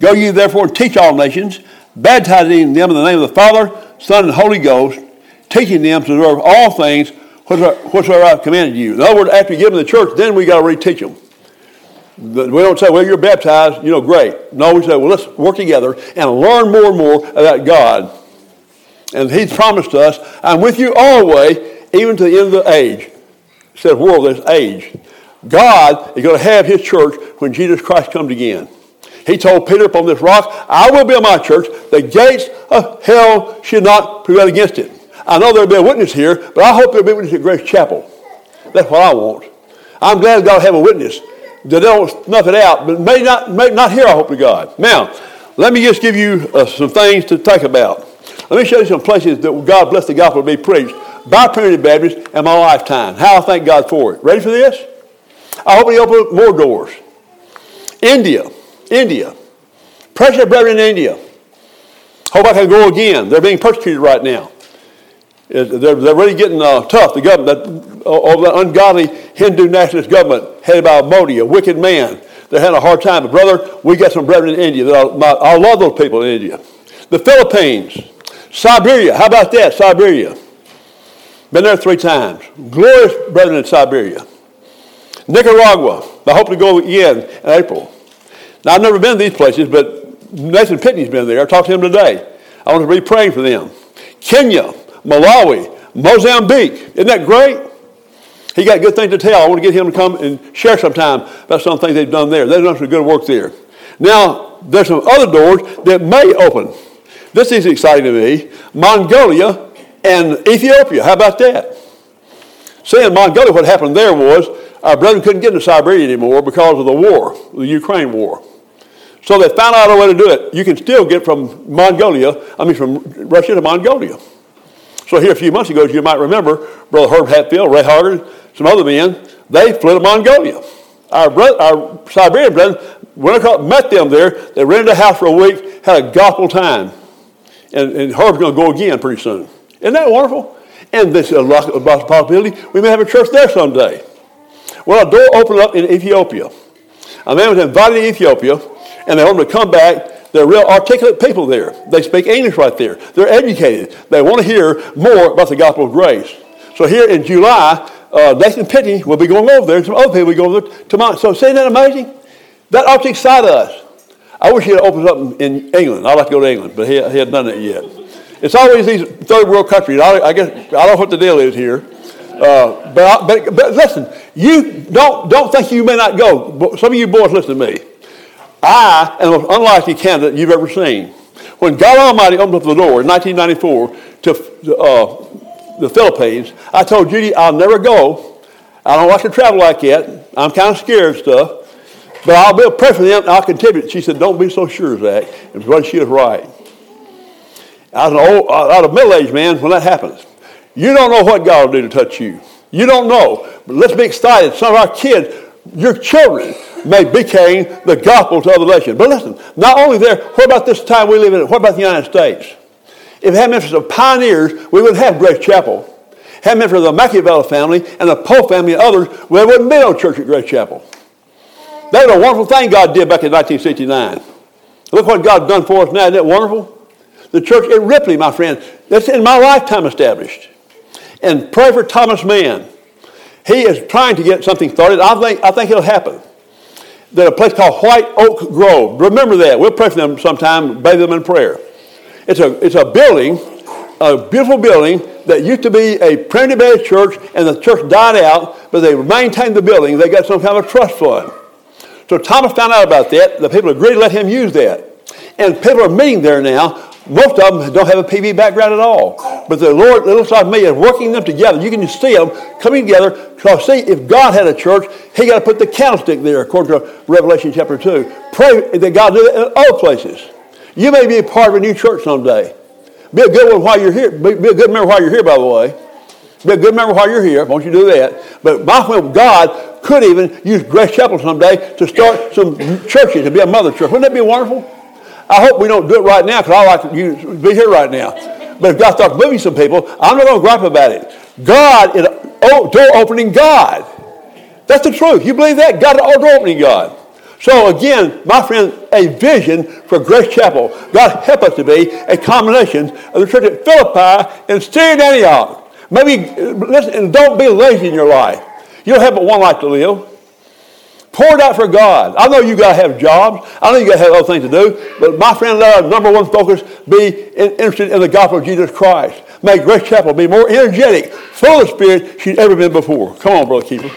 Go ye therefore and teach all nations, baptizing them in the name of the Father, Son, and Holy Ghost, teaching them to observe all things whatsoever I've commanded you. In other words, after you give them the church, then we got to reteach them. We don't say, well, you're baptized, you know, great. No, we say, well, let's work together and learn more and more about God. And He's promised us, I'm with you always, even to the end of the age. Said world, this age. God is going to have His church when Jesus Christ comes again. He told Peter upon this rock, I will build my church. The gates of hell should not prevail against it. I know there'll be a witness here, but I hope there'll be a witness at Grace Chapel. That's what I want. I'm glad God have a witness. They don't snuff it out, but may not, may not here, I hope to God. Now, let me just give you uh, some things to think about. Let me show you some places that God bless the gospel to be preached by Primitive Baptist in my lifetime. How I thank God for it. Ready for this? I hope He open more doors. India, India. Precious brethren in India. Hope I can go again. They're being persecuted right now. They're, they're really getting uh, tough. The government, that, uh, the ungodly Hindu nationalist government headed by Modi, a wicked man. They're having a hard time. But brother, we got some brethren in India. I love those people in India. The Philippines, Siberia. How about that, Siberia? Been there three times. Glorious brethren in Siberia. Nicaragua. I hope to go again in April. Now, I've never been to these places, but Nathan Pitney's been there. I talked to him today. I want to be praying for them. Kenya. Malawi, Mozambique. Isn't that great? He got good things to tell. I want to get him to come and share sometime about some things they've done there. They've done some good work there. Now, there's some other doors that may open. This is exciting to me. Mongolia and Ethiopia. How about that? See, in Mongolia, what happened there was our brethren couldn't get into Siberia anymore because of the war, the Ukraine war. So they found out a way to do it. You can still get from Mongolia, I mean from Russia to Mongolia. So here a few months ago, as you might remember, Brother Herb Hatfield, Ray Hoggard, some other men, they fled to Mongolia. Our, our Siberian brethren went across, met them there. They rented a house for a week, had a gospel time. And, and Herb's going to go again pretty soon. Isn't that wonderful? And there's a possibility we may have a church there someday. Well, a door opened up in Ethiopia. A man was invited to Ethiopia, and they want him to come back. They're real articulate people there. They speak English right there. They're educated. They want to hear more about the gospel of grace. So here in July, uh, Nathan Pitney will be going over there, and some other people will be going over there tomorrow. So, isn't that amazing? That ought to excite us. I wish he had opened up in England. I'd like to go to England, but he, he hadn't done it yet. It's always these third world countries. I, I, guess I don't know what the deal is here. Uh, but, but, but listen, you don't, don't think you may not go. Some of you boys listen to me. I am the most unlikely candidate you've ever seen. When God Almighty opened up the door in 1994 to uh, the Philippines, I told Judy I'll never go. I don't like to travel like that. I'm kind of scared of stuff. But I'll be a pray for them. and I'll contribute. She said, "Don't be so sure, Zach." And she was right. Was an old, uh, I was a middle-aged man when that happens. You don't know what God will do to touch you. You don't know. But let's be excited. Some of our kids, your children, may be carrying the gospel to other nations. But listen, not only there, what about this time we live in? What about the United States? If it hadn't been for the pioneers, we wouldn't have Grace Chapel. Hadn't been for the Machiavelli family and the Pope family and others, there wouldn't be no church at Grace Chapel. That was a wonderful thing God did back in 1969. Look what God's done for us now. Isn't that wonderful? The church at Ripley, my friend, that's in my lifetime established. And pray for Thomas Mann. He is trying to get something started. I think, I think it'll happen. There's a place called White Oak Grove. Remember that. We'll pray for them sometime, bathe them in prayer. It's a, it's a building, a beautiful building that used to be a primitive Baptist church, and the church died out, but they maintained the building. They got some kind of a trust fund. So Thomas found out about that. The people agreed to let him use that. And people are meeting there now. Most of them don't have a PB background at all. But the Lord, it looks like me, is working them together. You can see them coming together. Because see, if God had a church, he got to put the candlestick there, according to Revelation chapter 2. Pray that God do that in other places. You may be a part of a new church someday. Be a good one while you're here. Be, a good member while you're here, by the way. Be a good member while you're here. Won't you do that? But my friend, God could even use Grace Chapel someday to start some churches, to be a mother church. Wouldn't that be wonderful? I hope we don't do it right now because I like you to be here right now. But if God starts moving some people, I'm not going to gripe about it. God is a door opening God. That's the truth. You believe that? God is a door opening God. So again, my friend, a vision for Grace Chapel. God help us to be a combination of the church at Philippi and Syrian Antioch. Maybe uh, listen and don't be lazy in your life. You don't have but one life to live. Pour it out for God. I know you got to have jobs. I know you got to have other things to do. But my friend, let our number one focus be interested in the gospel of Jesus Christ. May Grace Chapel be more energetic, full of spirit she's ever been before. Come on, Brother Keeper.